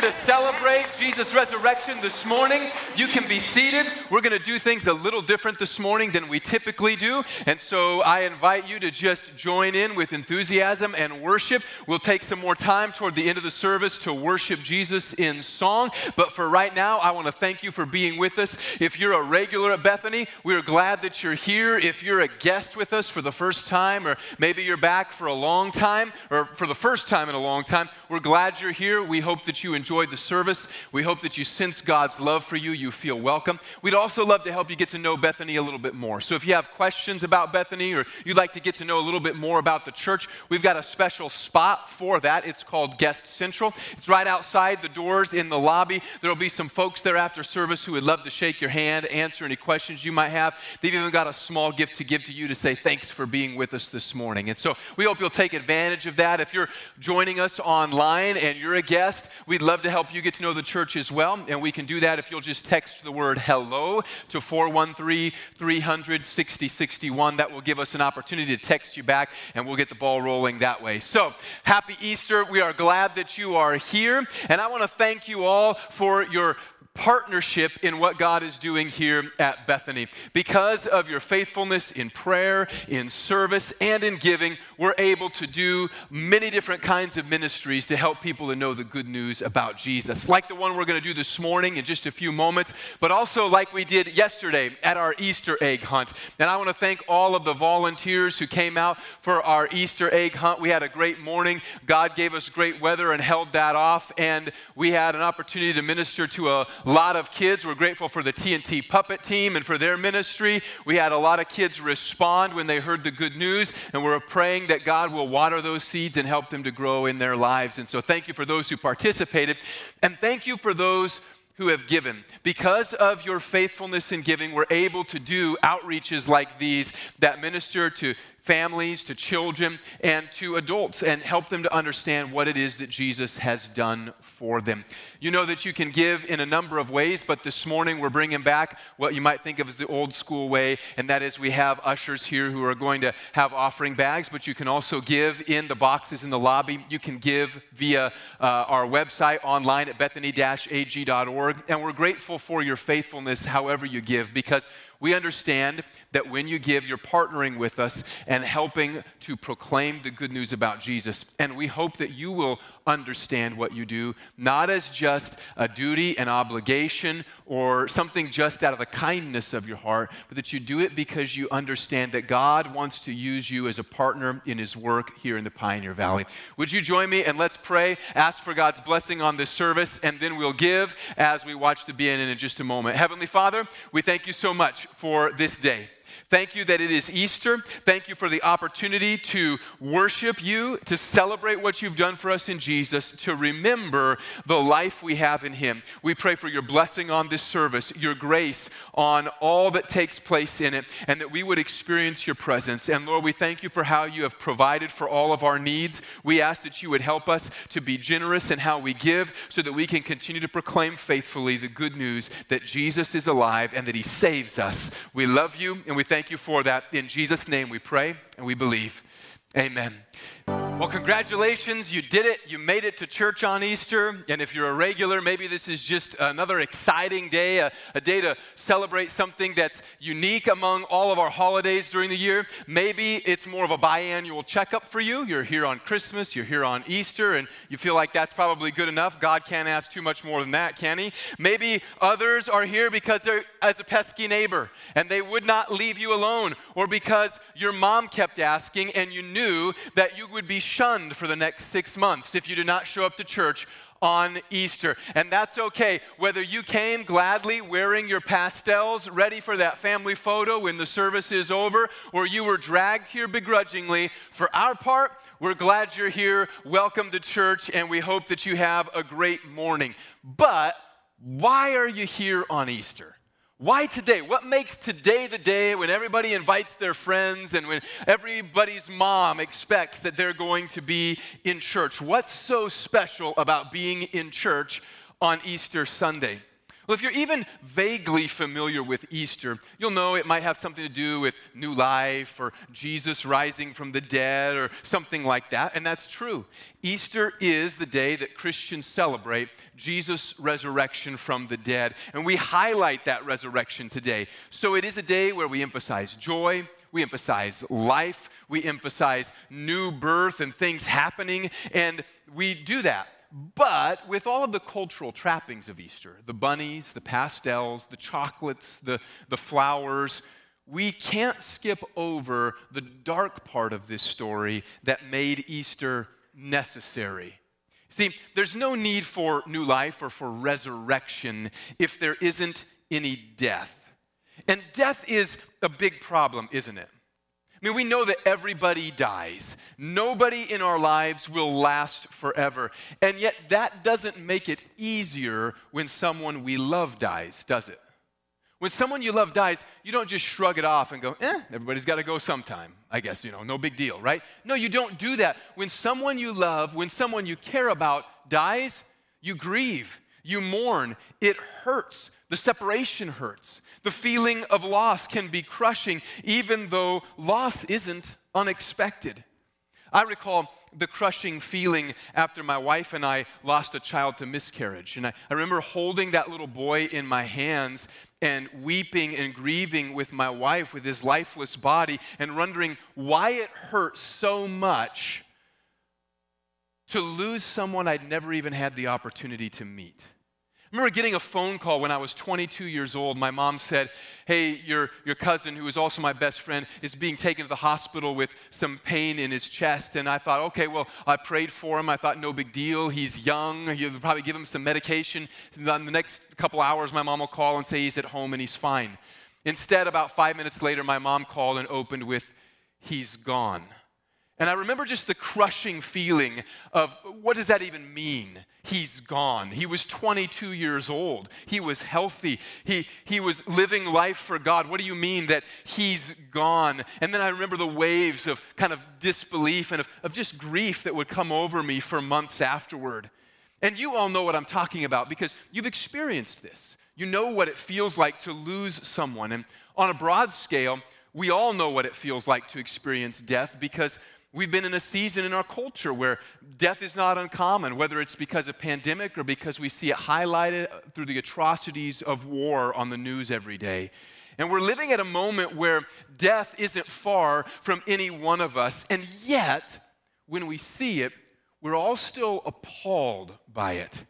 here to celebrate Jesus' resurrection this morning. You can be seated. We're going to do things a little different this morning than we typically do, and so I invite you to just join in with enthusiasm and worship. We'll take some more time toward the end of the service to worship Jesus in song, but for right now, I want to thank you for being with us. If you're a regular at Bethany, we're glad that you're here. If you're a guest with us for the first time, or maybe you're back for a long time, or for the first time in a long time. We're glad you're here. We hope that you enjoyed the service. We hope that you sense God's love for you. You feel welcome. We'd also love to help you get to know Bethany a little bit more. So if you have questions about Bethany or you'd like to get to know a little bit more about the church, we've got a special spot for that. It's called Guest Central. It's right outside the doors in the lobby. There'll be some folks there after service who would love to shake your hand, answer any questions you might have. They've even got a small gift to give to you to say thanks for being with us this morning. And so we hope you'll take advantage of that. If you're joining us online and you're a guest, we'd love to help you get to know the church as well. And we can do that if you'll just text the word hello to 413 300 6061. That will give us an opportunity to text you back and we'll get the ball rolling that way. So, happy Easter. We are glad that you are here. And I want to thank you all for your partnership in what God is doing here at Bethany. Because of your faithfulness in prayer, in service, and in giving, we're able to do many different kinds of ministries to help people to know the good news about Jesus. Like the one we're going to do this morning in just a few moments, but also like we did yesterday at our Easter egg hunt. And I want to thank all of the volunteers who came out for our Easter egg hunt. We had a great morning. God gave us great weather and held that off, and we had an opportunity to minister to a a lot of kids. We're grateful for the TNT puppet team and for their ministry. We had a lot of kids respond when they heard the good news, and we're praying that God will water those seeds and help them to grow in their lives. And so, thank you for those who participated, and thank you for those who have given. Because of your faithfulness in giving, we're able to do outreaches like these that minister to families, to children, and to adults, and help them to understand what it is that Jesus has done for them. You know that you can give in a number of ways, but this morning we're bringing back what you might think of as the old school way, and that is we have ushers here who are going to have offering bags, but you can also give in the boxes in the lobby. You can give via uh, our website online at bethany ag.org, and we're grateful for your faithfulness however you give because we understand that when you give, you're partnering with us and helping to proclaim the good news about Jesus. And we hope that you will understand what you do, not as just a duty, an obligation, or something just out of the kindness of your heart, but that you do it because you understand that God wants to use you as a partner in His work here in the Pioneer Valley. Would you join me and let's pray, ask for God's blessing on this service, and then we'll give as we watch the BNN in just a moment. Heavenly Father, we thank you so much for this day. Thank you that it is Easter. Thank you for the opportunity to worship you, to celebrate what you've done for us in Jesus, to remember the life we have in Him. We pray for your blessing on this service, your grace on all that takes place in it, and that we would experience your presence. And Lord, we thank you for how you have provided for all of our needs. We ask that you would help us to be generous in how we give so that we can continue to proclaim faithfully the good news that Jesus is alive and that He saves us. We love you and we thank you for that. In Jesus' name we pray and we believe. Amen. Well, congratulations, you did it. You made it to church on Easter. And if you're a regular, maybe this is just another exciting day, a, a, day to celebrate something that's unique among all of our holidays during the year. Maybe it's more of a biannual checkup for you. You're here on Christmas, you're here on Easter, and you feel like that's probably good enough. God can't ask too much more than that, can He? Maybe others are here because they're as a pesky neighbor and they would not leave you alone, or because your mom kept asking and you knew that you would be shunned for the next six months if you did not show up to church on Easter. And that's okay. Whether you came gladly wearing your pastels, ready for that family photo when the service is over, or you were dragged here begrudgingly, for our part, we're glad you're here. Welcome to church, and we hope that you have a great morning. But why are you here on Easter? Why today? What makes today the day when everybody invites their friends and when everybody's mom expects that they're going to be in church? What's so special about being in church on Easter Sunday? Well, if you're even vaguely familiar with Easter, you'll know it might have something to do with new life or Jesus rising from the dead or something like that, and that's true. Easter is the day that Christians celebrate Jesus' resurrection from the dead, and we highlight that resurrection today. So it is a day where we emphasize joy, we emphasize life, we emphasize new birth and things happening, and we do that but with all of the cultural trappings of Easter the bunnies, the pastels, the chocolates, the, the flowers we can't skip over the dark part of this story that made Easter necessary. See, there's no need for new life or for resurrection if there isn't any death. And death is a big problem, isn't it? I mean, we know that everybody dies. Nobody in our lives will last forever. And yet, that doesn't make it easier when someone we love dies, does it? When someone you love dies, you don't just shrug it off and go, eh, everybody's got to go sometime. I guess, you know, no big deal, right? No, you don't do that. When someone you love, when someone you care about dies, you grieve, you mourn. It hurts. The separation hurts. The feeling of loss can be crushing, even though loss isn't unexpected. I recall the crushing feeling after my wife and I lost a child to miscarriage. And I, I, remember holding that little boy in my hands and weeping and grieving with my wife with his lifeless body and wondering why it hurt so much to lose someone I'd never even had the opportunity to meet. Remember getting a phone call when I was 22 years old. My mom said, Hey, your, your cousin, who is also my best friend, is being taken to the hospital with some pain in his chest. And I thought, okay, well, I prayed for him. I thought, no big deal. He's young. You'll probably give him some medication. In the next couple hours, my mom will call and say he's at home and he's fine. Instead, about five minutes later, my mom called and opened with, He's gone. And I remember just the crushing feeling of what does that even mean? He's gone. He was 22 years old. He was healthy. He, he was living life for God. What do you mean that he's gone? And then I remember the waves of kind of disbelief and of, of just grief that would come over me for months afterward. And you all know what I'm talking about because you've experienced this. You know what it feels like to lose someone. And on a broad scale, we all know what it feels like to experience death because We've been in a season in our culture where death is not uncommon, whether it's because of pandemic or because we see it highlighted through the atrocities of war on the news every day. And we're living at a moment where death isn't far from any one of us. And yet, when we see it, we're all still appalled by it.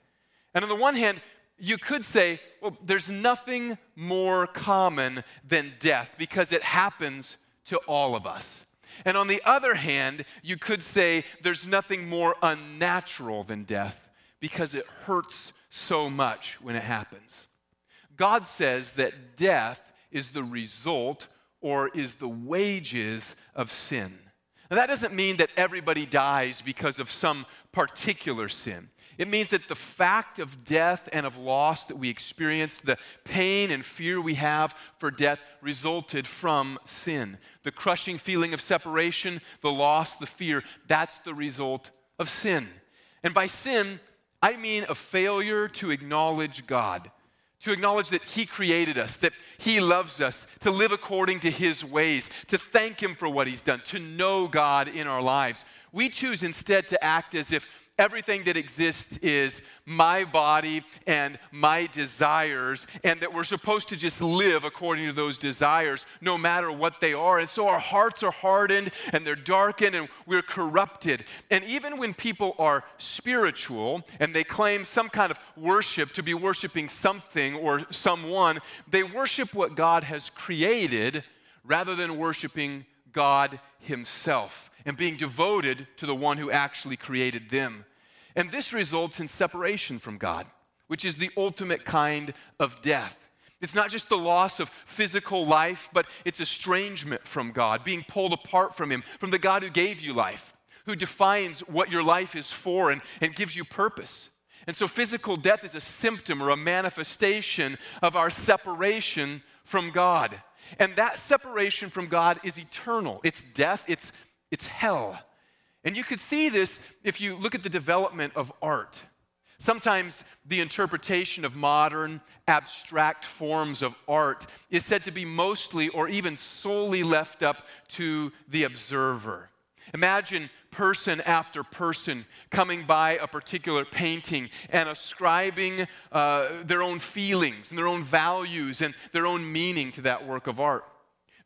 And on the one hand, you could say, well, there's nothing more common than death because it happens to all of us. And on the other hand, you could say there's nothing more unnatural than death because it hurts so much when it happens. God says that death is the result or is the wages of sin. Now, that doesn't mean that everybody dies because of some particular sin. It means that the fact of death and of loss that we experience, the pain and fear we have for death, resulted from sin. The crushing feeling of separation, the loss, the fear, that's the result of sin. And by sin, I mean a failure to acknowledge God, to acknowledge that He created us, that He loves us, to live according to His ways, to thank Him for what He's done, to know God in our lives. We choose instead to act as if everything that exists is my body and my desires, and that we're supposed to just live according to those desires no matter what they are. And so our hearts are hardened and they're darkened and we're corrupted. And even when people are spiritual and they claim some kind of worship to be worshiping something or someone, they worship what God has created rather than worshiping God Himself and being devoted to the one who actually created them. And this results in separation from God, which is the ultimate kind of death. It's not just the loss of physical life, but it's estrangement from God, being pulled apart from Him, from the God who gave you life, who defines what your life is for and, and gives you purpose. And so, physical death is a symptom or a manifestation of our separation from God. And that separation from God is eternal. It's death, it's, it's hell. And you could see this if you look at the development of art. Sometimes the interpretation of modern, abstract forms of art is said to be mostly or even solely left up to the observer. Imagine person after person coming by a particular painting and ascribing uh, their own feelings and their own values and their own meaning to that work of art.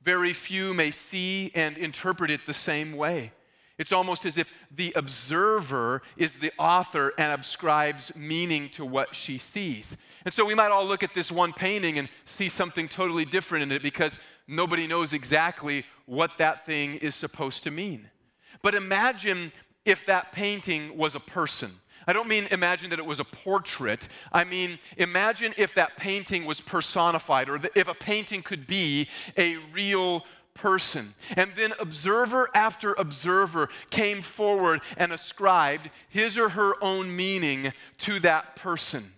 Very few may see and interpret it the same way. It's almost as if the observer is the author and ascribes meaning to what she sees. And so we might all look at this one painting and see something totally different in it because nobody knows exactly what that thing is supposed to mean. But imagine if that painting was a person. I don't mean imagine that it was a portrait. I mean, imagine if that painting was personified or if a painting could be a real person. And then observer after observer came forward and ascribed his or her own meaning to that person.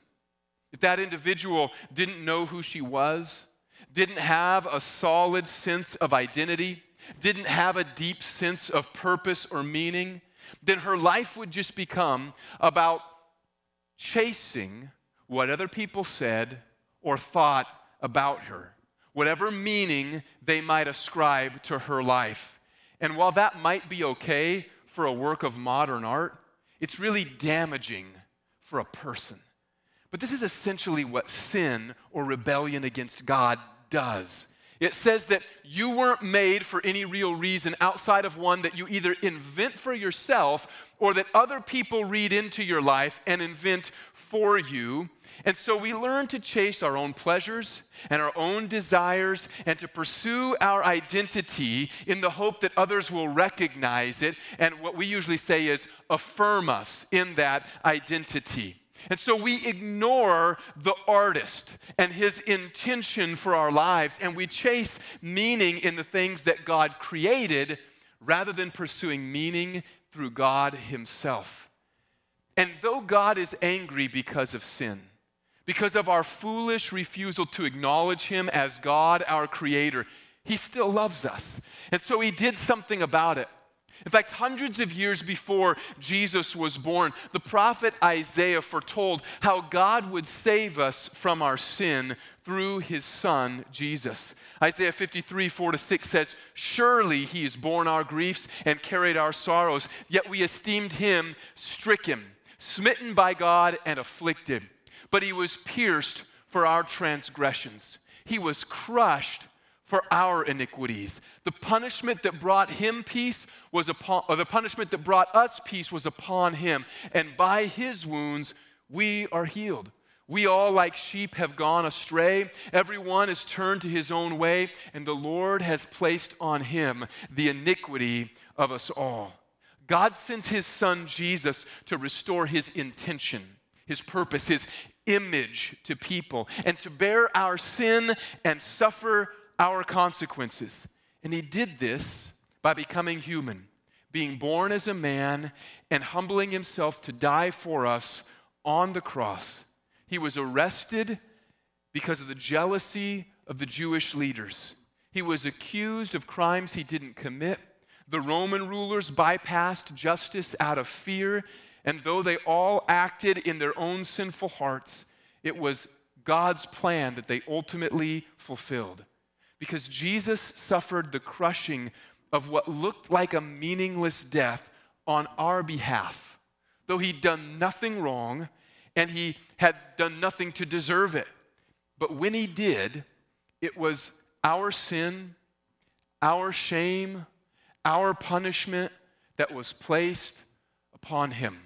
If that individual didn't know who she was, didn't have a solid sense of identity, didn't have a deep sense of purpose or meaning, then her life would just become about chasing what other people said or thought about her whatever meaning they might ascribe to her life. And while that might be okay for a work of modern art, it's really damaging for a person. But this is essentially what sin or rebellion against God does. It says that you weren't made for any real reason outside of one that you either invent for yourself or that other people read into your life and invent for you. And so we learn to chase our own pleasures and our own desires and to pursue our identity in the hope that others will recognize it. And what we usually say is affirm us in that identity. And so we ignore the artist and his intention for our lives, and we chase meaning in the things that God created rather than pursuing meaning through God himself. And though God is angry because of sin, because of our foolish refusal to acknowledge him as God, our creator, he still loves us. And so he did something about it. In fact, hundreds of years before Jesus was born, the prophet Isaiah foretold how God would save us from our sin through his son, Jesus. Isaiah 53, 4 to 6 says, Surely he has borne our griefs and carried our sorrows, yet we esteemed him stricken, smitten by God, and afflicted. But he was pierced for our transgressions, he was crushed for our iniquities. The punishment that brought him peace was upon, or the punishment that brought us peace was upon him. And by his wounds, we are healed. We all, like sheep, have gone astray. Everyone has turned to his own way, and the Lord has placed on him the iniquity of us all. God sent his son Jesus to restore his intention, his purpose, his image to people, and to bear our sin and suffer our consequences. And he did this by becoming human, being born as a man and humbling himself to die for us on the cross. He was arrested because of the jealousy of the Jewish leaders. He was accused of crimes he didn't commit. The Roman rulers bypassed justice out of fear, and though they all acted in their own sinful hearts, it was God's plan that they ultimately fulfilled because Jesus suffered the crushing of what looked like a meaningless death on our behalf, though he'd done nothing wrong and he had done nothing to deserve it. But when he did, it was our sin, our shame, our punishment that was placed upon him.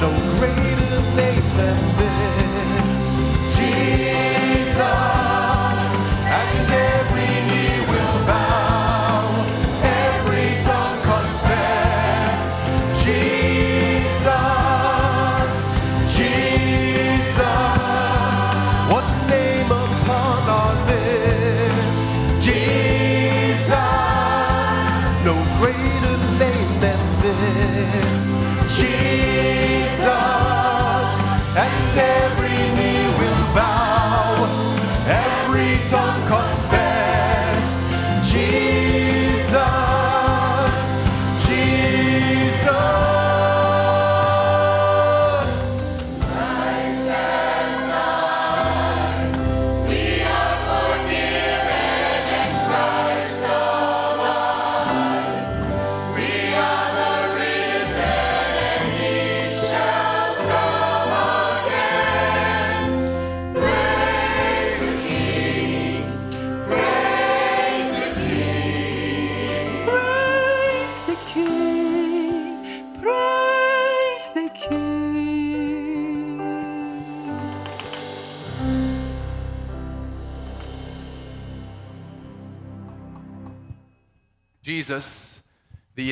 no grave.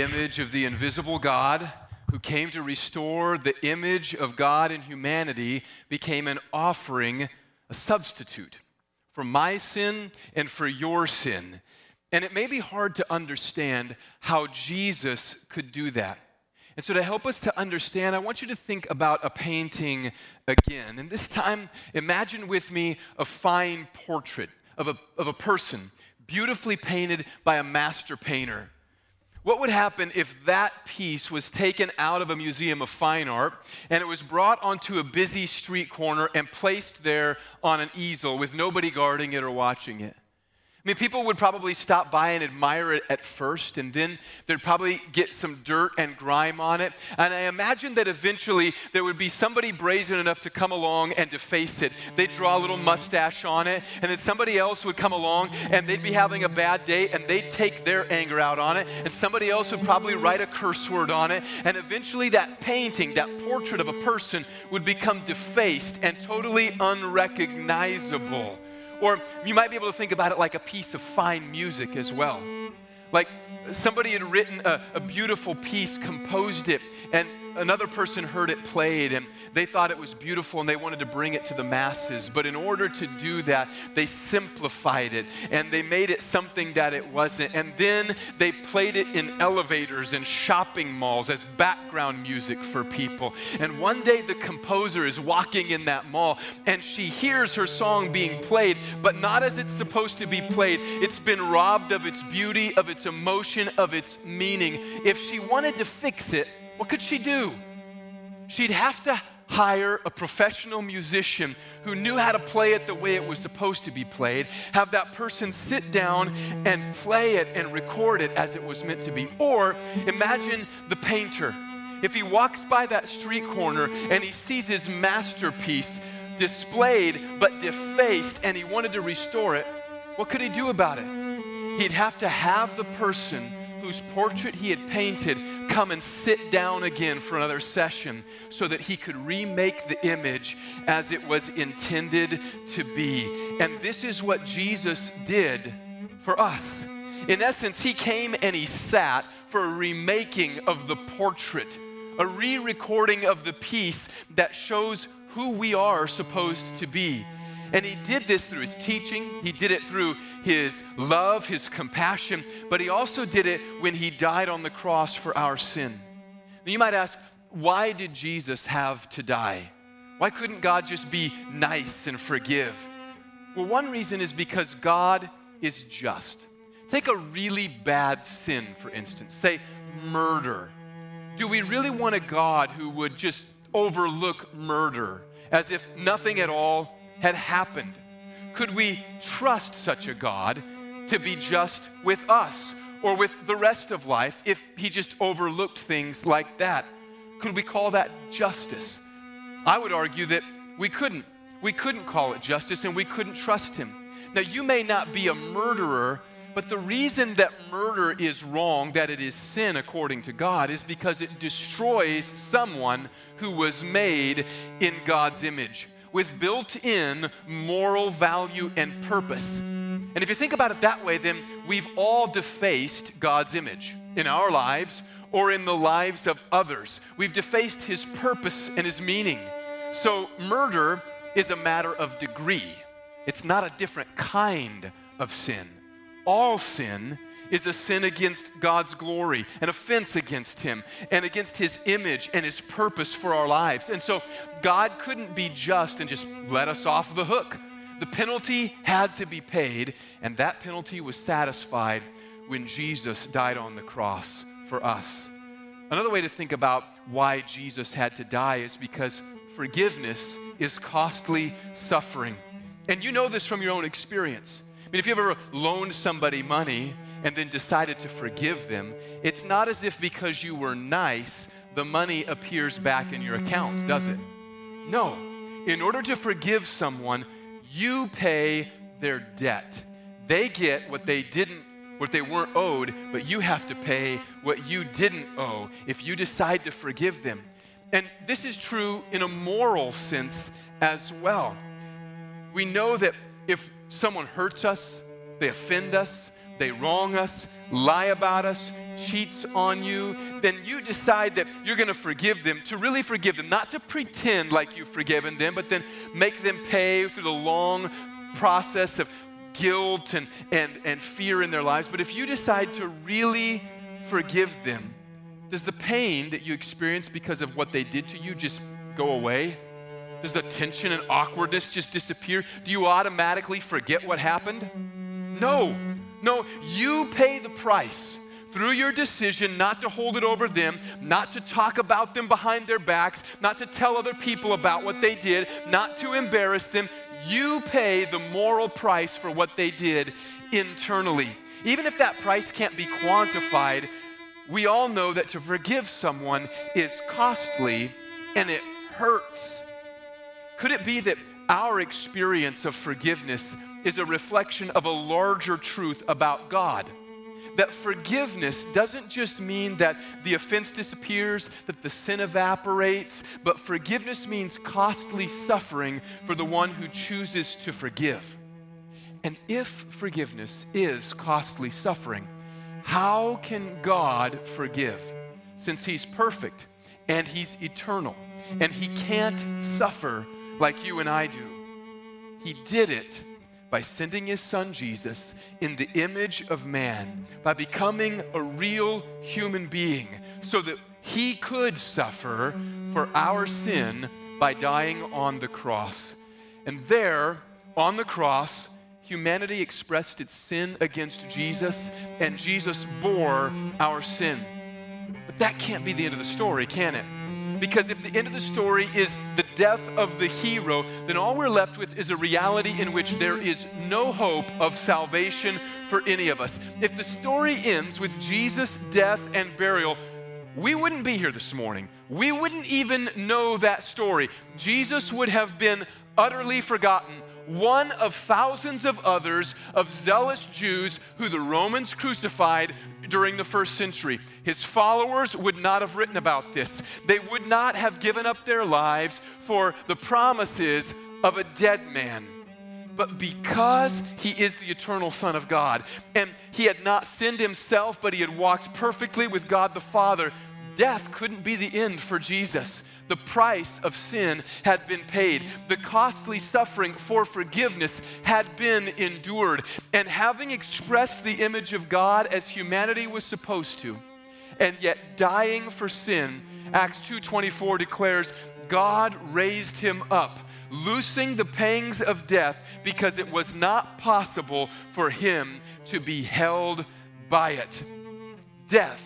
Image of the invisible God, who came to restore the image of God in humanity, became an offering, a substitute for my sin and for your sin. And it may be hard to understand how Jesus could do that. And so, to help us to understand, I want you to think about a painting again. And this time, imagine with me a fine portrait of a, of a person, beautifully painted by a master painter. What would happen if that piece was taken out of a museum of fine art and it was brought onto a busy street corner and placed there on an easel with nobody guarding it or watching it? I mean, people would probably stop by and admire it at first, and then they'd probably get some dirt and grime on it. And I imagine that eventually there would be somebody brazen enough to come along and deface it. They'd draw a little mustache on it, and then somebody else would come along and they'd be having a bad day and they'd take their anger out on it, and somebody else would probably write a curse word on it. And eventually that painting, that portrait of a person, would become defaced and totally unrecognizable. Or you might be able to think about it like a piece of fine music as well. Like somebody had written a, a, beautiful piece, composed it, and another person heard it played, and they thought it was beautiful and they wanted to bring it to the masses. But in order to do that, they simplified it and they made it something that it wasn't. And then they played it in elevators and shopping malls as background music for people. And one day the composer is walking in that mall and she hears her song being played, but not as it's supposed to be played. It's been robbed of its beauty, of its emotion, of its meaning. If she wanted to fix it, what could she do? She'd have to hire a professional musician who knew how to play it the way it was supposed to be played, have that person sit down and play it and record it as it was meant to be. Or imagine the painter. If he walks by that street corner and he sees his masterpiece displayed but defaced and he wanted to restore it, what could he do about it? He'd have to have the person whose portrait he had painted come and sit down again for another session so that he could remake the image as it was intended to be. And this is what Jesus did for us. In essence, he came and he sat for a remaking of the portrait, a re recording of the piece that shows who we are supposed to be. And he did this through his teaching, he did it through his love, his compassion, but he also did it when he died on the cross for our sin. Now you might ask, why did Jesus have to die? Why couldn't God just be nice and forgive? Well, one reason is because God is just. Take a really bad sin, for instance, say murder. Do we really want a God who would just overlook murder as if nothing at all had happened? Could we trust such a God to be just with us or with the rest of life if he just overlooked things like that? Could we call that justice? I would argue that we couldn't. We couldn't call it justice and we couldn't trust him. Now, you may not be a murderer, but the reason that murder is wrong, that it is sin according to God, is because it destroys someone who was made in God's image with built in moral value and purpose. And if you think about it that way, then we've all defaced God's image in our lives or in the lives of others. We've defaced his purpose and his meaning. So, murder is a matter of degree, it's not a different kind of sin. All sin is a sin against God's glory, an offense against Him, and against His image and His purpose for our lives. And so God couldn't be just and just let us off the hook The penalty had to be paid, and that penalty was satisfied when Jesus died on the cross for us. Another way to think about why Jesus had to die is because forgiveness is costly suffering. And you know this from your own experience. I mean, if you ever loaned somebody money and then decided to forgive them, it's not as if because you were nice, the money appears back in your account, does it? No. In order to forgive someone, you pay their debt. They get what they didn't what they weren't owed, but you have to pay what you didn't owe if you decide to forgive them. And this is true in a moral sense as well. We know that if someone hurts us, they offend us, they wrong us, lie about us, cheats on you, then you decide that you're going to forgive them, to really forgive them, not to pretend like you've forgiven them, but then make them pay through the long process of guilt and, and, and fear in their lives. But if you decide to really forgive them, does the pain that you experience because of what they did to you just go away? Does the tension and awkwardness just disappear? Do you automatically forget what happened? No, no, you pay the price through your decision not to hold it over them, not to talk about them behind their backs, not to tell other people about what they did, not to embarrass them. You pay the moral price for what they did internally. Even if that price can't be quantified, we all know that to forgive someone is costly and it hurts. Could it be that our experience of forgiveness is a reflection of a larger truth about God? That forgiveness doesn't just mean that the offense disappears, that the sin evaporates, but forgiveness means costly suffering for the one who chooses to forgive. And if forgiveness is costly suffering, how can God forgive? Since He's perfect and He's eternal and He can't suffer like you and I do. He did it by sending his son Jesus in the image of man, by becoming a real human being, so that he could suffer for our sin by dying on the cross. And there, on the cross, humanity expressed its sin against Jesus, and Jesus bore our sin. But that can't be the end of the story, can it? Because if the end of the story is the death of the hero, then all we're left with is a reality in which there is no hope of salvation for any of us. If the story ends with Jesus' death and burial, we wouldn't be here this morning. We wouldn't even know that story. Jesus would have been utterly forgotten one of thousands of others of zealous Jews who the Romans crucified during the first century. His followers would not have written about this. They would not have given up their lives for the promises of a dead man. But because he is the eternal Son of God, and he had not sinned himself, but he had walked perfectly with God the Father, death couldn't be the end for Jesus. The price of sin had been paid. The costly suffering for forgiveness had been endured. And having expressed the image of God as humanity was supposed to, and yet dying for sin, Acts 2:24 declares, God raised him up, loosing the pangs of death because it was not possible for him to be held by it. Death,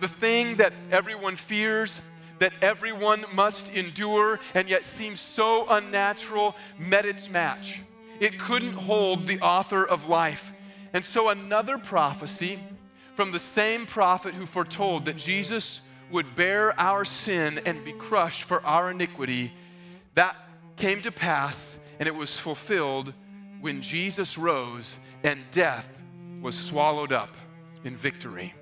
the thing that everyone fears, that everyone must endure and yet seems so unnatural met its match. It couldn't hold the author of life. And so, another prophecy from the same prophet who foretold that Jesus would bear our sin and be crushed for our iniquity, that came to pass and it was fulfilled when Jesus rose and death was swallowed up in victory.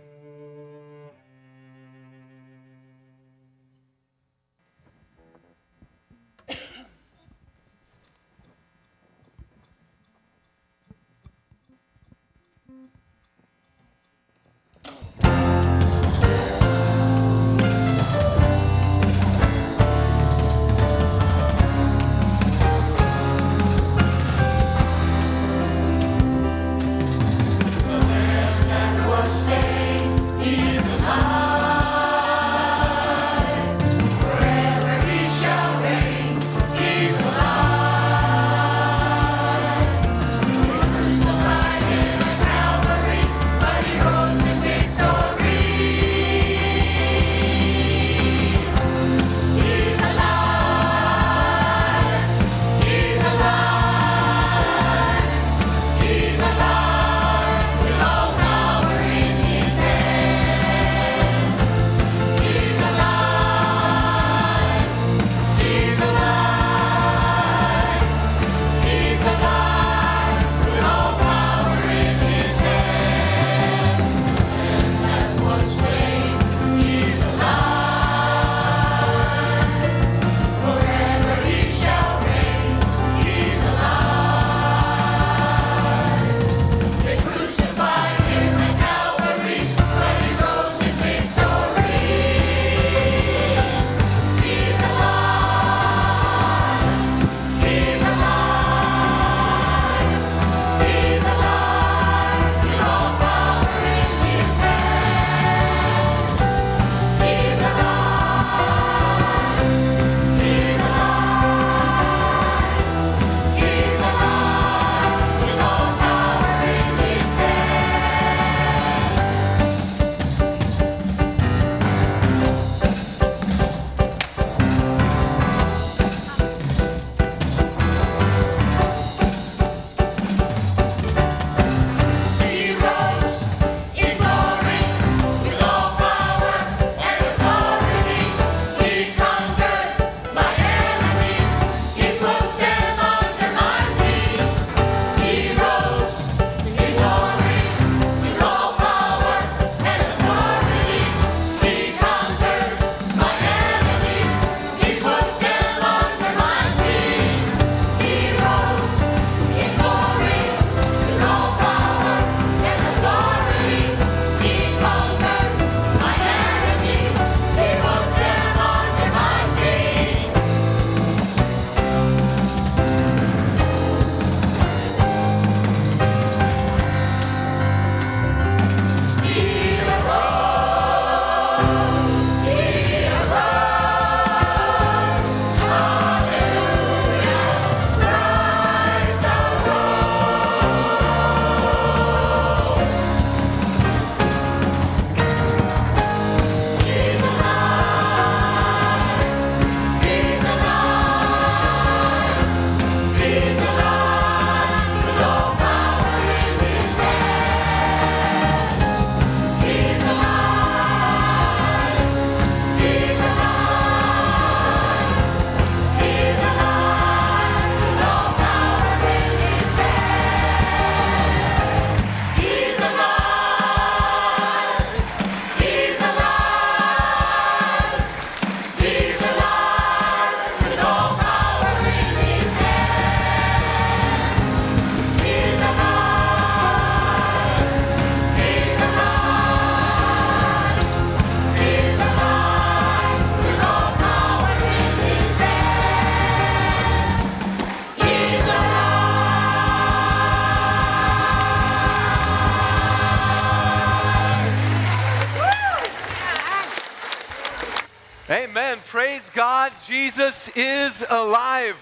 Jesus is alive.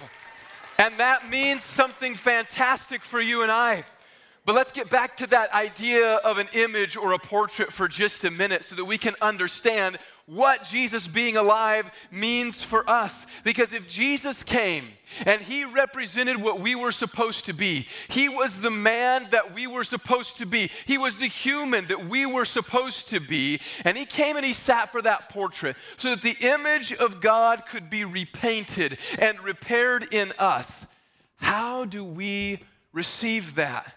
And that means something fantastic for you and I. But let's get back to that idea of an image or a portrait for just a minute so that we can understand what Jesus being alive means for us. Because if Jesus came and he represented what we were supposed to be, he was the man that we were supposed to be, he was the human that we were supposed to be, and he came and he sat for that portrait so that the image of God could be repainted and repaired in us. How do we receive that?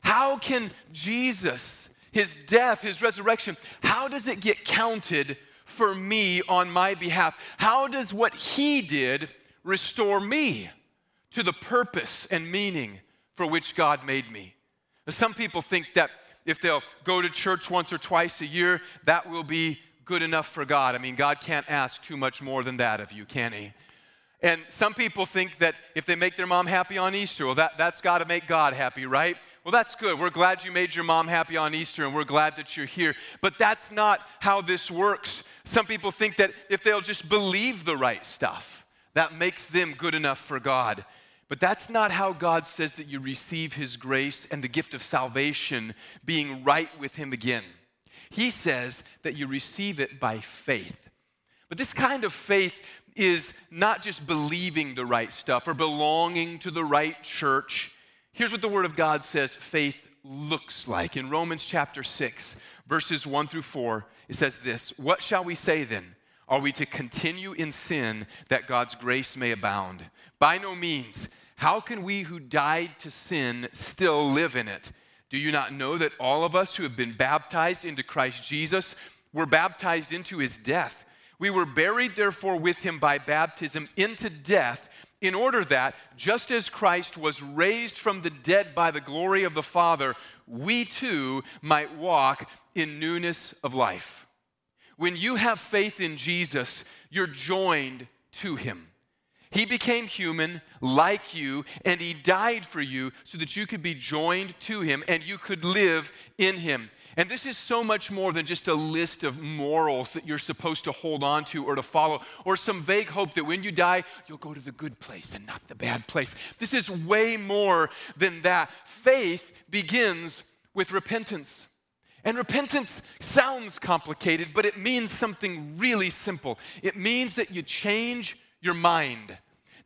How can Jesus, his death, his resurrection, how does it get counted for me on my behalf? How does what he did restore me to the purpose and meaning for which God made me? Some people think that if they'll go to church once or twice a year, that will be good enough for God. I mean, God can't ask too much more than that of you, can He? And some people think that if they make their mom happy on Easter, well, that, that's got to make God happy, right? Well, that's good. We're glad you made your mom happy on Easter and we're glad that you're here. But that's not how this works. Some people think that if they'll just believe the right stuff, that makes them good enough for God. But that's not how God says that you receive His grace and the gift of salvation, being right with Him again. He says that you receive it by faith. But this kind of faith is not just believing the right stuff or belonging to the right church. Here's what the Word of God says faith looks like. In Romans chapter 6, verses 1 through 4, it says this What shall we say then? Are we to continue in sin that God's grace may abound? By no means. How can we who died to sin still live in it? Do you not know that all of us who have been baptized into Christ Jesus were baptized into his death? We were buried, therefore, with him by baptism into death in order that, just as Christ was raised from the dead by the glory of the Father, we too might walk in newness of life. When you have faith in Jesus, you're joined to him. He became human like you, and he died for you so that you could be joined to him and you could live in him. And this is so much more than just a list of morals that you're supposed to hold on to or to follow, or some vague hope that when you die, you'll go to the good place and not the bad place. This is way more than that. Faith begins with repentance. And repentance sounds complicated, but it means something really simple. It means that you change your mind.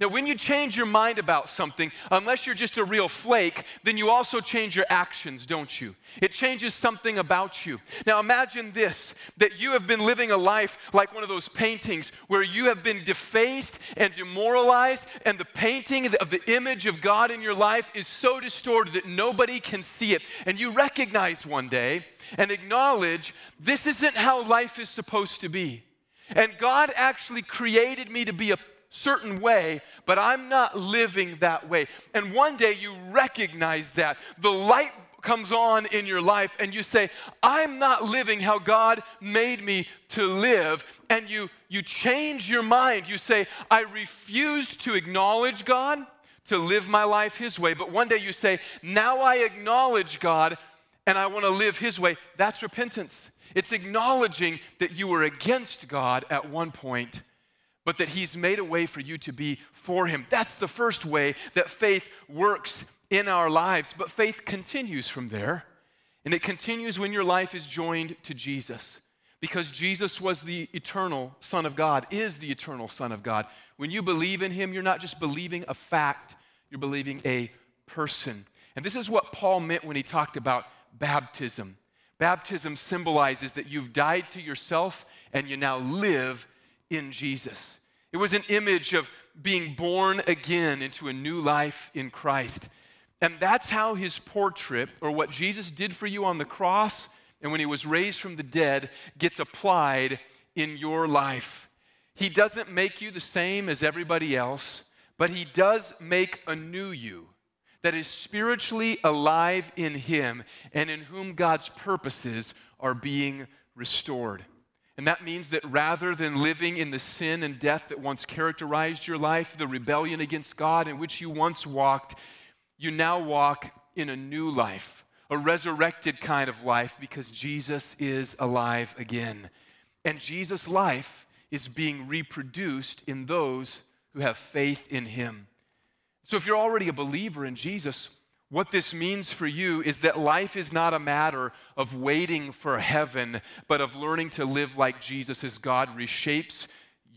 Now, when you change your mind about something, unless you're just a real flake, then you also change your actions, don't you? It changes something about you. Now, imagine this that you have been living a life like one of those paintings where you have been defaced and demoralized, and the painting of the image of God in your life is so distorted that nobody can see it. And you recognize one day and acknowledge this isn't how life is supposed to be. And God actually created me to be a certain way, but I'm not living that way. And one day you recognize that. The light comes on in your life and you say, I'm not living how God made me to live. And you, you change your mind. You say, I refused to acknowledge God, to live my life His way. But one day you say, Now I acknowledge God and I want to live His way. That's repentance. It's acknowledging that you were against God at one point but that He's made a way for you to be for Him. That's the first way that faith works in our lives. But faith continues from there, and it continues when your life is joined to Jesus. Because Jesus was the eternal Son of God, is the eternal Son of God. When you believe in Him, you're not just believing a fact, you're believing a person. And this is what Paul meant when he talked about baptism. Baptism symbolizes that you've died to yourself and you now live in Jesus. It was an image of being born again into a new life in Christ. And that's how his portrait, or what Jesus did for you on the cross and when he was raised from the dead, gets applied in your life. He doesn't make you the same as everybody else, but he does make a new you that is spiritually alive in him and in whom God's purposes are being restored. And that means that rather than living in the sin and death that once characterized your life, the rebellion against God in which you once walked, you now walk in a new life, a resurrected kind of life, because Jesus is alive again. And Jesus' life is being reproduced in those who have faith in him. So if you're already a believer in Jesus, what this means for you is that life is not a matter of waiting for heaven, but of learning to live like Jesus as God reshapes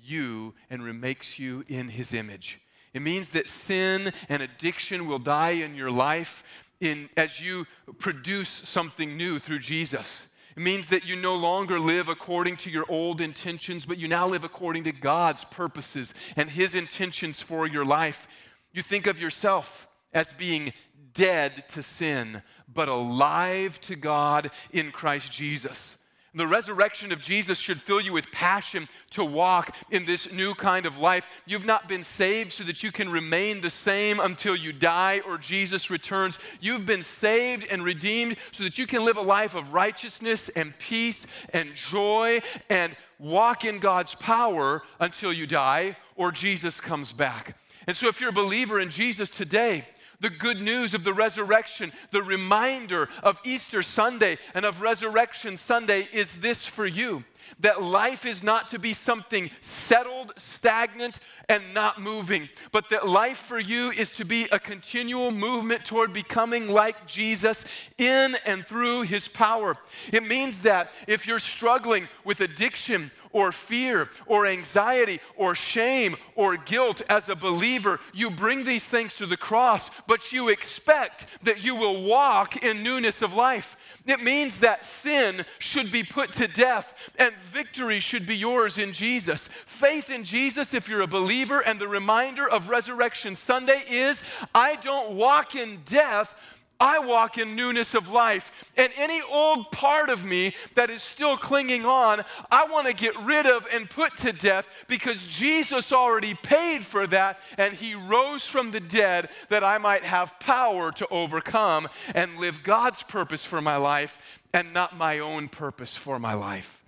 you and remakes you in his image. It means that sin and addiction will die in your life in, as you produce something new through Jesus. It means that you no longer live according to your old intentions, but you now live according to God's purposes and His intentions for your life. You think of yourself as being dead to sin, but alive to God in Christ Jesus. The resurrection of Jesus should fill you with passion to walk in this new kind of life. You've not been saved so that you can remain the same until you die or Jesus returns. You've been saved and redeemed so that you can live a life of righteousness and peace and joy and walk in God's power until you die or Jesus comes back. And so, if you're a believer in Jesus today, the good news of the resurrection, the reminder of Easter Sunday and of Resurrection Sunday is this for you that life is not to be something settled, stagnant, and not moving, but that life for you is to be a continual movement toward becoming like Jesus in and through his power. It means that if you're struggling with addiction or fear or anxiety or shame or guilt as a believer, you bring these things to the cross, but you expect that you will walk in newness of life. It means that sin should be put to death and victory should be yours in Jesus. Faith in Jesus, if you're a believer, and the reminder of Resurrection Sunday is I don't walk in death. I walk in newness of life. And any old part of me that is still clinging on, I want to get rid of and put to death because Jesus already paid for that and he rose from the dead that I might have power to overcome and live God's purpose for my life and not my own purpose for my life.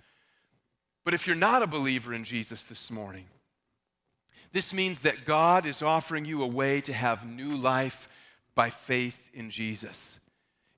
But if you're not a believer in Jesus this morning, this means that God is offering you a way to have new life by faith in Jesus.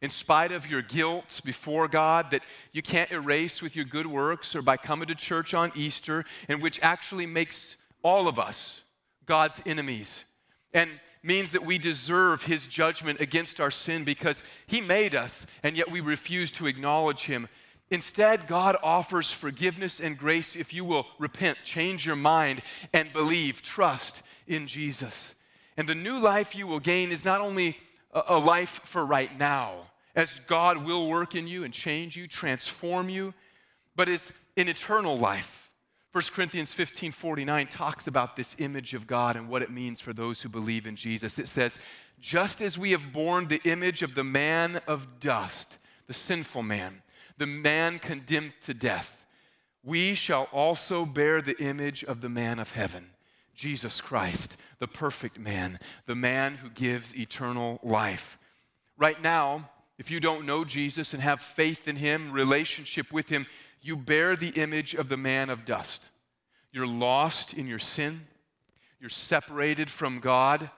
In spite of your guilt before God that you can't erase with your good works or by coming to church on Easter, and which actually makes all of us God's enemies and means that we deserve his judgment against our sin because he made us and yet we refuse to acknowledge him. Instead, God offers forgiveness and grace if you will repent, change your mind, and believe, trust in Jesus. And the new life you will gain is not only a, life for right now, as God will work in you and change you, transform you, but it's an eternal life. 1 Corinthians 15 49 talks about this image of God and what it means for those who believe in Jesus. It says, Just as we have borne the image of the man of dust, the sinful man, the man condemned to death, we shall also bear the image of the man of heaven Jesus Christ, the perfect man, the man who gives eternal life. Right now, if you don't know Jesus and have faith in him, relationship with him, you bear the image of the man of dust. You're lost in your sin, you're separated from God.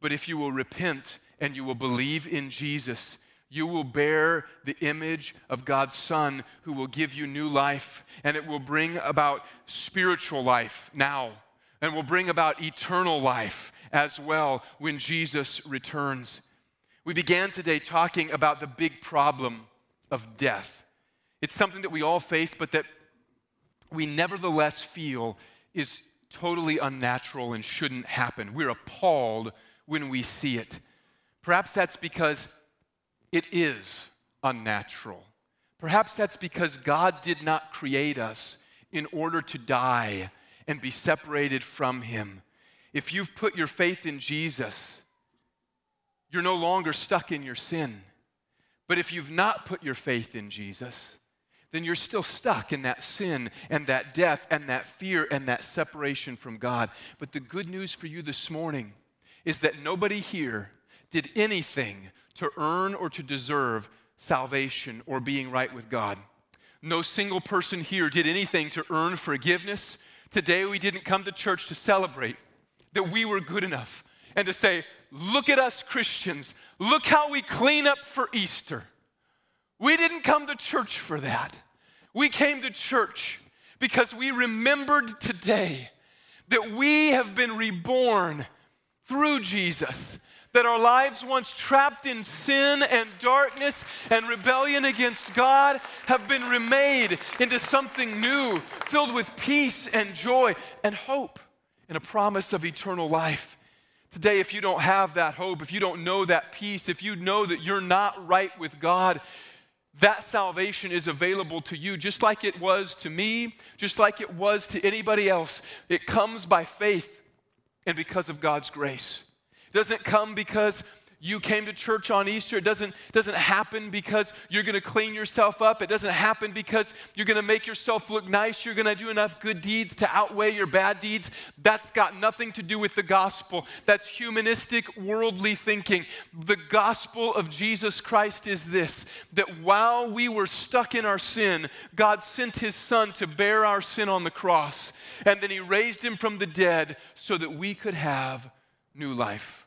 But if you will repent and you will believe in Jesus, you will bear the image of God's Son who will give you new life and it will bring about spiritual life now and will bring about eternal life as well when Jesus returns. We began today talking about the big problem of death. It's something that we all face, but that we nevertheless feel is totally unnatural and shouldn't happen. We're appalled when we see it. Perhaps that's because it is unnatural. Perhaps that's because God did not create us in order to die and be separated from Him. If you've put your faith in Jesus, you're no longer stuck in your sin. But if you've not put your faith in Jesus, then you're still stuck in that sin and that death and that fear and that separation from God. But the good news for you this morning is that nobody here did anything to earn or to deserve salvation or being right with God. No single person here did anything to earn forgiveness Today, we didn't come to church to celebrate that we were good enough and to say, look at us Christians, look how we clean up for Easter. We didn't come to church for that. We came to church because we remembered today that we have been reborn through Jesus. That our lives, once trapped in sin and darkness and rebellion against God, have been remade into something new, filled with peace and joy and hope and a promise of eternal life. Today, if you don't have that hope, if you don't know that peace, if you know that you're not right with God, that salvation is available to you just like it was to me, just like it was to anybody else. It comes by faith and because of God's grace. It doesn't come because you came to church on Easter. It doesn't, doesn't happen because you're going to clean yourself up. It doesn't happen because you're going to make yourself look nice. You're going to do enough good deeds to outweigh your bad deeds. That's got nothing to do with the gospel. That's humanistic, worldly thinking. The gospel of Jesus Christ is this that while we were stuck in our sin, God sent his son to bear our sin on the cross. And then he raised him from the dead so that we could have new life.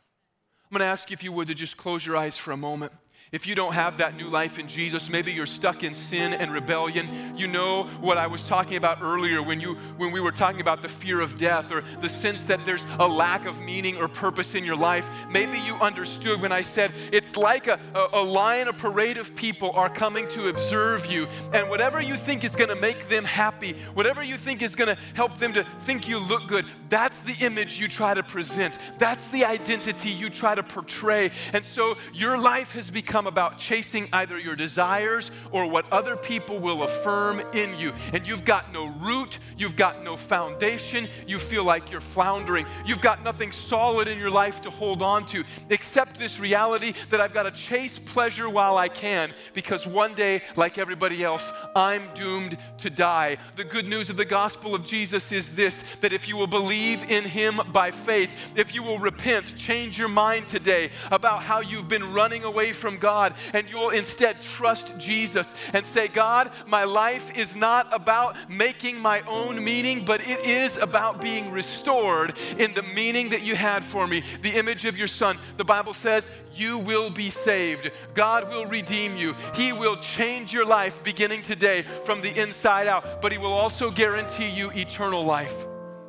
I'm going to ask you if you would to just close your eyes for a moment. If you don't have that new life in Jesus, maybe you're stuck in sin and rebellion. You know what I was talking about earlier when, you, when we were talking about the fear of death or the sense that there's a lack of meaning or purpose in your life. Maybe you understood when I said it's like a, a, a line, a parade of people are coming to observe you. And whatever you think is going to make them happy, whatever you think is going to help them to think you look good, that's the image you try to present. That's the identity you try to portray. And so your life has become become about chasing either your desires or what other people will affirm in you. And you've got no root, you've got no foundation, you feel like you're floundering. You've got nothing solid in your life to hold on to except this reality that I've got to chase pleasure while I can because one day, like everybody else, I'm doomed to die. The good news of the gospel of Jesus is this that if you will believe in him by faith, if you will repent, change your mind today about how you've been running away from God God and you'll instead trust Jesus and say, God, my life is not about making my own meaning, but it is about being restored in the meaning that you had for me, the image of your Son. The Bible says, you will be saved. God will redeem you. He will change your life beginning today from the inside out, but He will also guarantee you eternal life.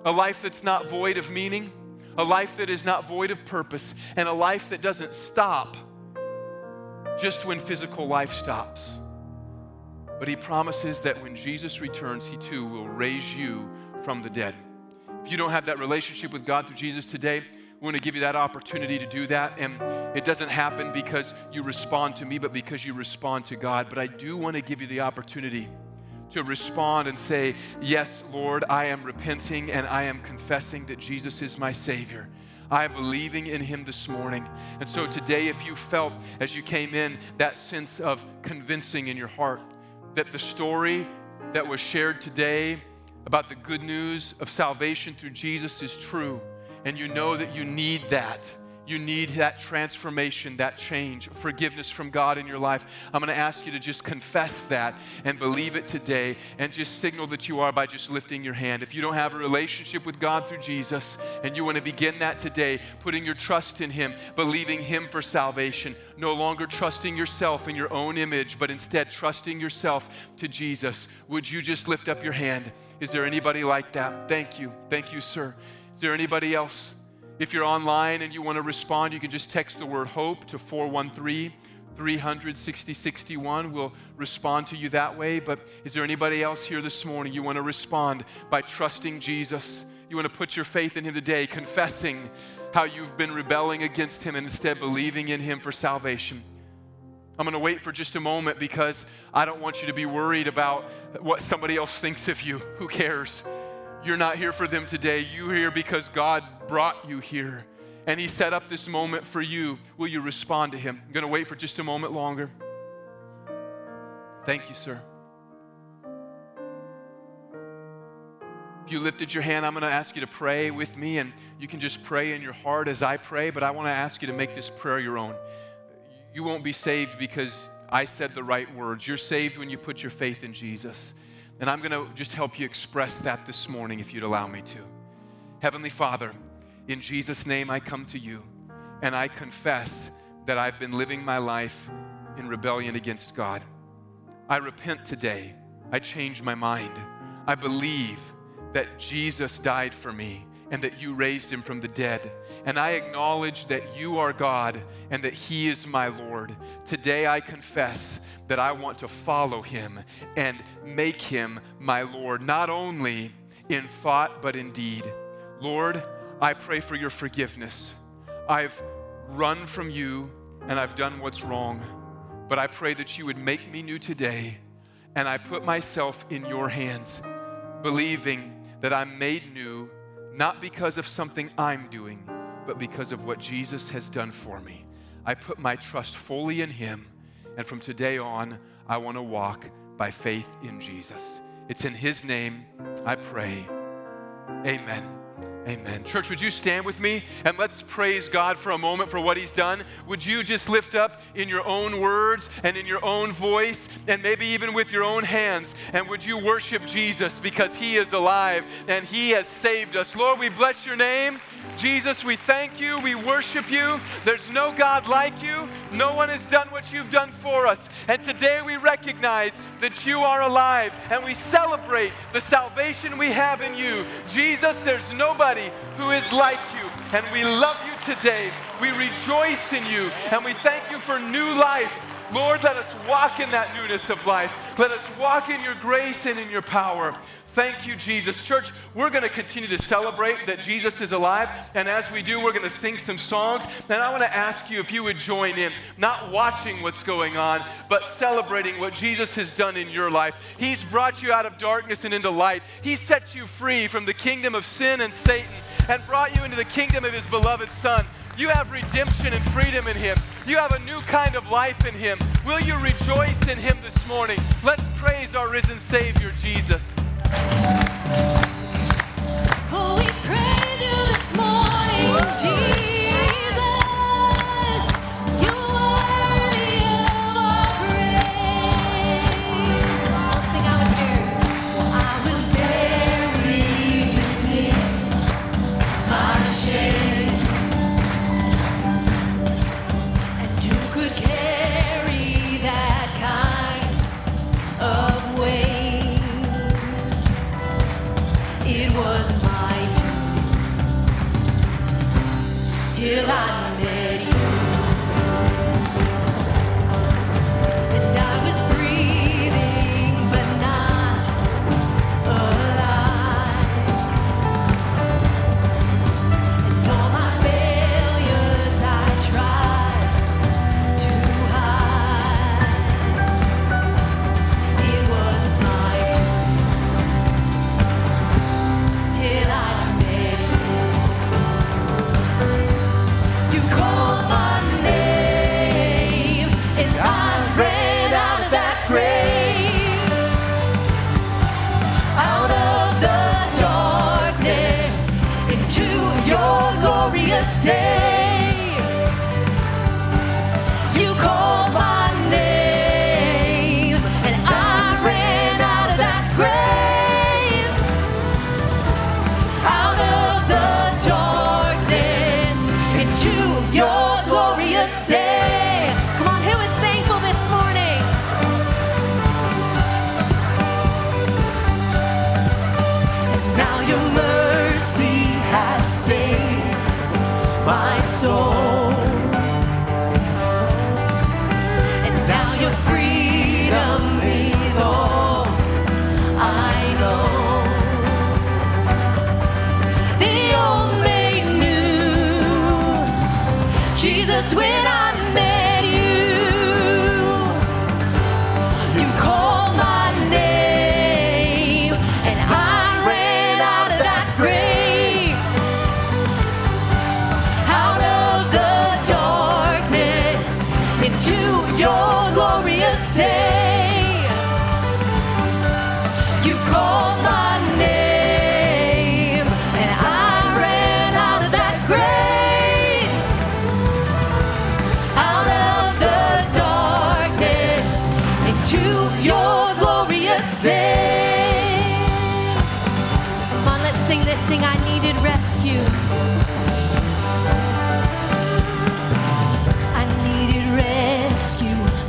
A life that's not void of meaning, a life that is not void of purpose, and a life that doesn't stop just when physical life stops. But he promises that when Jesus returns, he too will raise you from the dead. If you don't have that relationship with God through Jesus today, we want to give you that opportunity to do that. And it doesn't happen because you respond to me, but because you respond to God. But I do want to give you the opportunity to respond and say, Yes, Lord, I am repenting and I am confessing that Jesus is my Savior. I am believing in him this morning. And so today, if you felt as you came in that sense of convincing in your heart that the story that was shared today about the good news of salvation through Jesus is true, and you know that you need that you need that transformation, that change, forgiveness from God in your life, I'm going to ask you to just confess that and believe it today and just signal that you are by just lifting your hand. If you don't have a relationship with God through Jesus and you want to begin that today, putting your trust in Him, believing Him for salvation, no longer trusting yourself in your own image, but instead trusting yourself to Jesus, would you just lift up your hand? Is there anybody like that? Thank you. Thank you, sir. Is there anybody else? If you're online and you want to respond, you can just text the word hope to 413 300 6061. We'll respond to you that way. But is there anybody else here this morning you want to respond by trusting Jesus? You want to put your faith in Him today, confessing how you've been rebelling against Him and instead believing in Him for salvation. I'm going to wait for just a moment because I don't want you to be worried about what somebody else thinks of you. Who cares? You're not here for them today. You're here because God brought you here. And He set up this moment for you. Will you respond to Him? I'm going to wait for just a moment longer. Thank you, sir. If you lifted your hand, I'm going to ask you to pray with me, and you can just pray in your heart as I pray, but I want to ask you to make this prayer your own. You won't be saved because I said the right words. You're saved when you put your faith in Jesus. And I'm going to just help you express that this morning if you'd allow me to. Heavenly Father, in Jesus' name I come to you and I confess that I've been living my life in rebellion against God. I repent today. I change my mind. I believe that Jesus died for me and that you raised him from the dead. And I acknowledge that you are God and that he is my Lord. Today I confess that I want to follow him and make him my Lord, not only in thought, but in deed. Lord, I pray for your forgiveness. I've run from you and I've done what's wrong, but I pray that you would make me new today. And I put myself in your hands, believing that I'm made new, not because of something I'm doing, but because of what Jesus has done for me. I put my trust fully in him, and from today on, I want to walk by faith in Jesus. It's in his name I pray. Amen. Amen. Church, would you stand with me and let's praise God for a moment for what He's done? Would you just lift up in your own words and in your own voice and maybe even with your own hands? And would you worship Jesus because He is alive and He has saved us? Lord, we bless your name. Jesus, we thank you. We worship you. There's no God like you. No one has done what you've done for us. And today we recognize that you are alive and we celebrate the salvation we have in you. Jesus, there's who is like you. And we love you today. We rejoice in you and we thank you for new life. Lord, let us walk in that newness of life. Let us walk in your grace and in your power. Thank you, Jesus. Church, we're going to continue to celebrate that Jesus is alive. And as we do, we're going to sing some songs. And I want to ask you if you would join in, not watching what's going on, but celebrating what Jesus has done in your life. He's brought you out of darkness and into light, He set you free from the kingdom of sin and Satan and brought you into the kingdom of His beloved Son. You have redemption and freedom in Him. You have a new kind of life in Him. Will you rejoice in Him this morning? Let's praise our risen Savior, Jesus. Oh, we praise you this morning, Jesus. Turn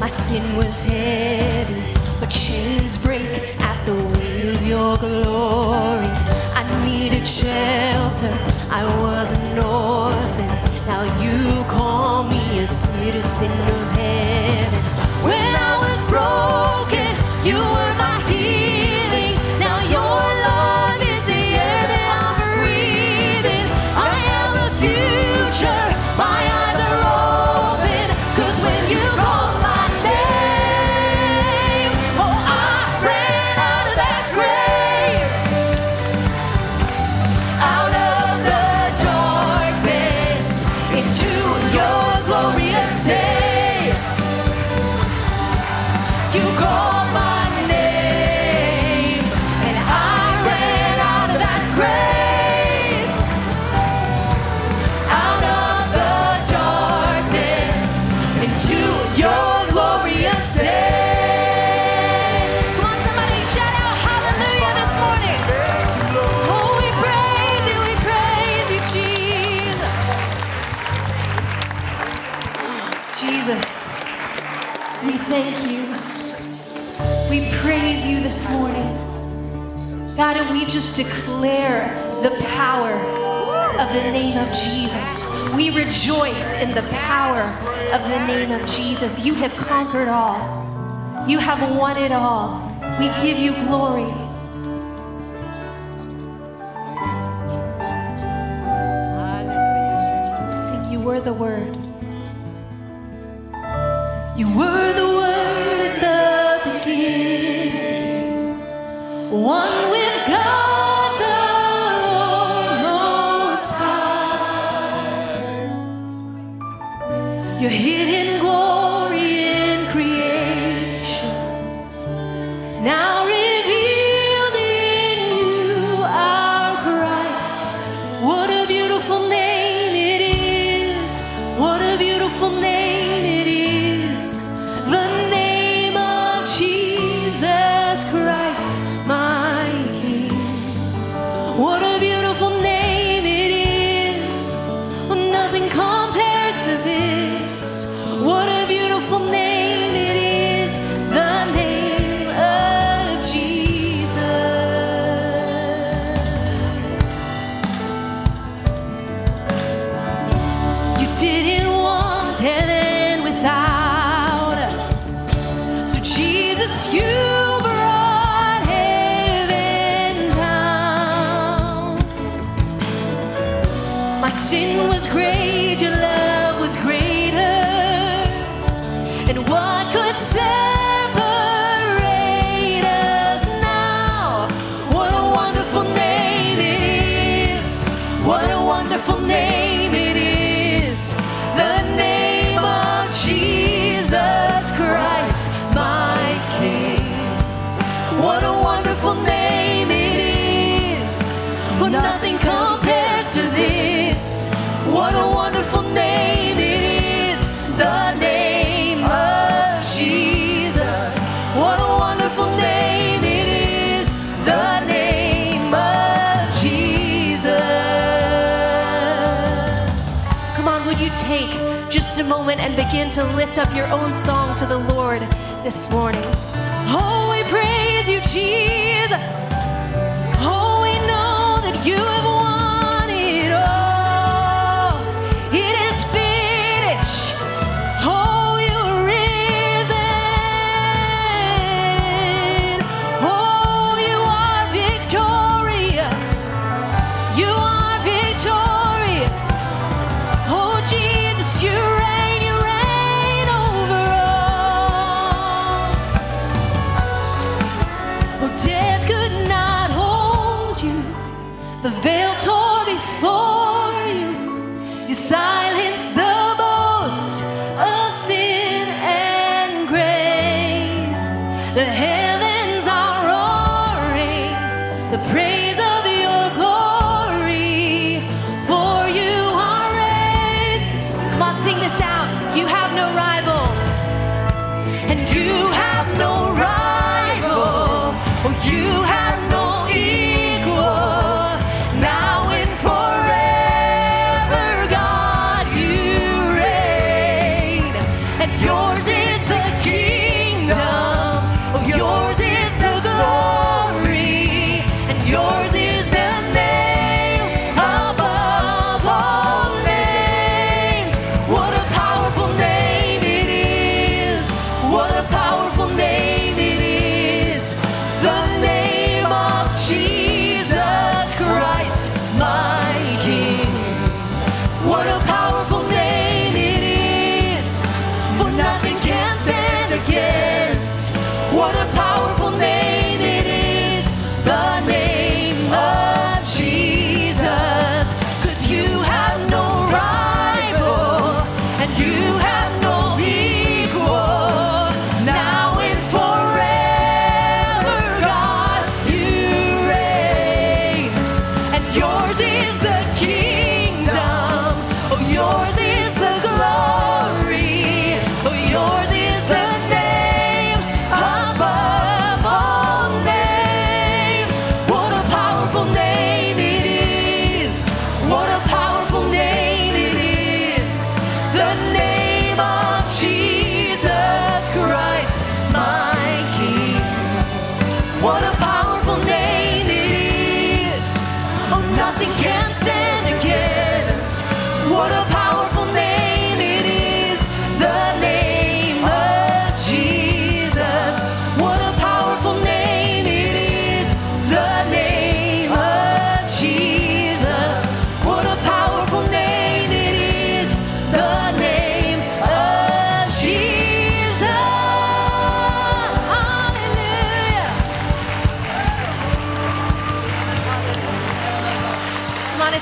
My sin was heavy, but chains break at the weight of your glory. I needed shelter, I was an orphan. Now you call me a citizen of heaven. declare the power of the name of Jesus. We rejoice in the power of the name of Jesus. You have conquered all, you have won it all. We give you glory. and begin to lift up your own song to the Lord this morning. Oh, we praise you, Jesus. Oh, we know that you have. the praise.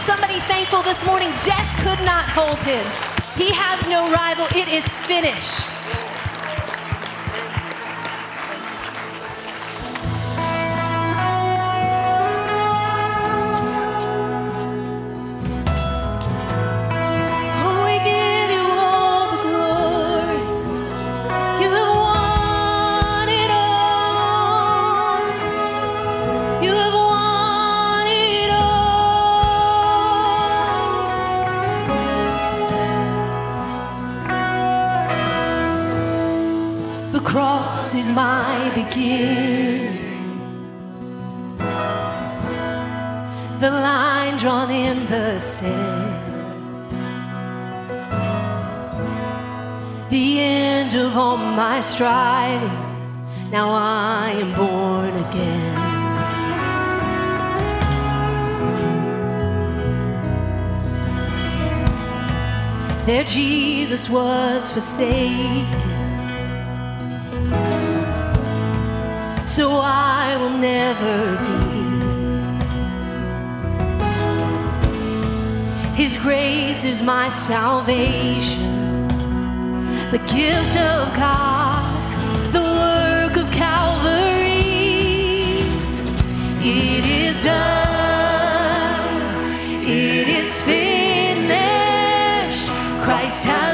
somebody thankful this morning? Death could not hold him. He has no rival. It is finished. striving. Now I am born again. There Jesus was forsaken. So I will never be. His grace is my salvation, the gift of God. done. It is finished. Christ has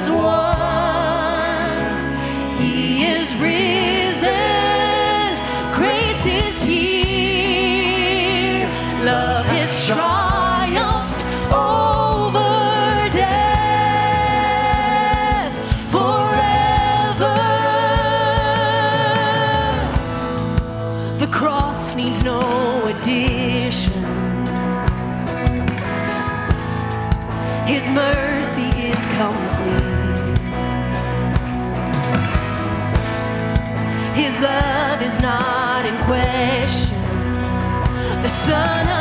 mercy is complete. His love is not in question. The Son of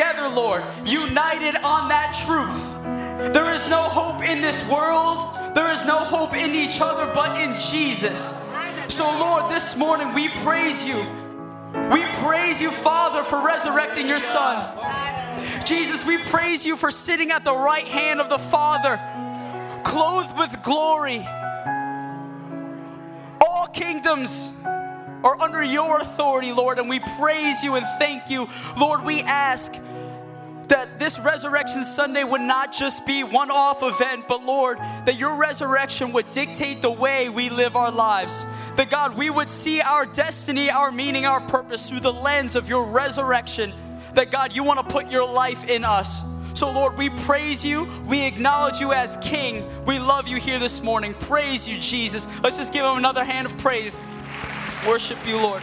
together, Lord, united on that truth. There is no hope in this world, there is no hope in each other but in Jesus. So, Lord, this morning we praise you. We praise you, Father, for resurrecting your Son. Jesus, we praise you for sitting at the right hand of the Father, clothed with glory. All kingdoms are under your authority, Lord, and we praise you and thank you. Lord, we ask that this Resurrection Sunday would not just be one off event, but Lord, that your resurrection would dictate the way we live our lives. That God, we would see our destiny, our meaning, our purpose through the lens of your resurrection. That God, you want to put your life in us. So, Lord, we praise you. We acknowledge you as King. We love you here this morning. Praise you, Jesus. Let's just give him another hand of praise. Worship you, Lord.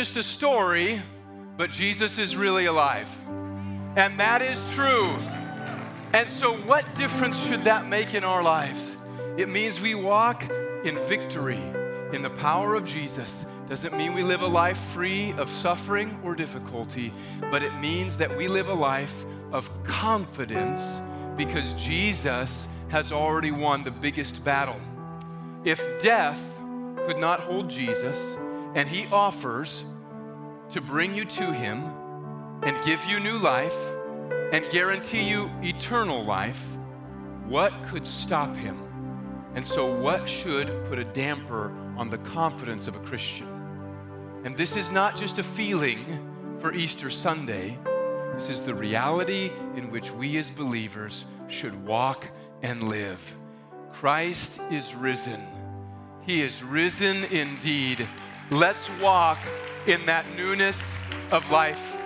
Just a story, but Jesus is really alive. And that is true. And so, what difference should that make in our lives? It means we walk in victory in the power of Jesus. Doesn't mean we live a life free of suffering or difficulty, but it means that we live a life of confidence because Jesus has already won the biggest battle. If death could not hold Jesus, and he offers to bring you to him and give you new life and guarantee you eternal life, what could stop him? And so, what should put a damper on the confidence of a Christian? And this is not just a feeling for Easter Sunday. This is the reality in which we as believers should walk and live. Christ is risen. He is risen indeed. Let's walk in that newness of life.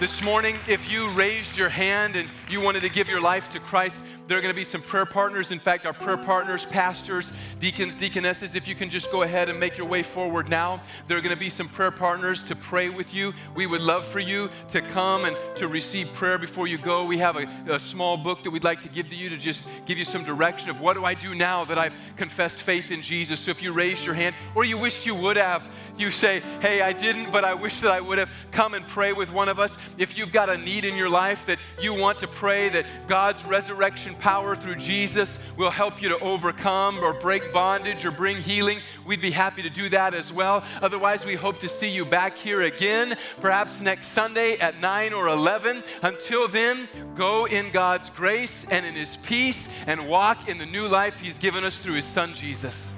This morning, if you raised your hand and you wanted to give your life to Christ, There are going to be some prayer partners. In fact, our prayer partners, pastors, deacons, deaconesses, if you can just go ahead and make your way forward now. There are going to be some prayer partners to pray with you. We would love for you to come and to receive prayer before you go. We have a, a small book that we'd like to give to you to just give you some direction of what do I do now that I've confessed faith in Jesus. So if you raise your hand or you wished you would have, you say, Hey, I didn't, but I wish that I would have. Come and pray with one of us. If you've got a need in your life that you want to pray that God's resurrection power through Jesus will help you to overcome or break bondage or bring healing, we'd be happy to do that as well. Otherwise, we hope to see you back here again, perhaps next Sunday at 9 or 11. Until then, go in God's grace and in His peace and walk in the new life He's given us through His Son, Jesus.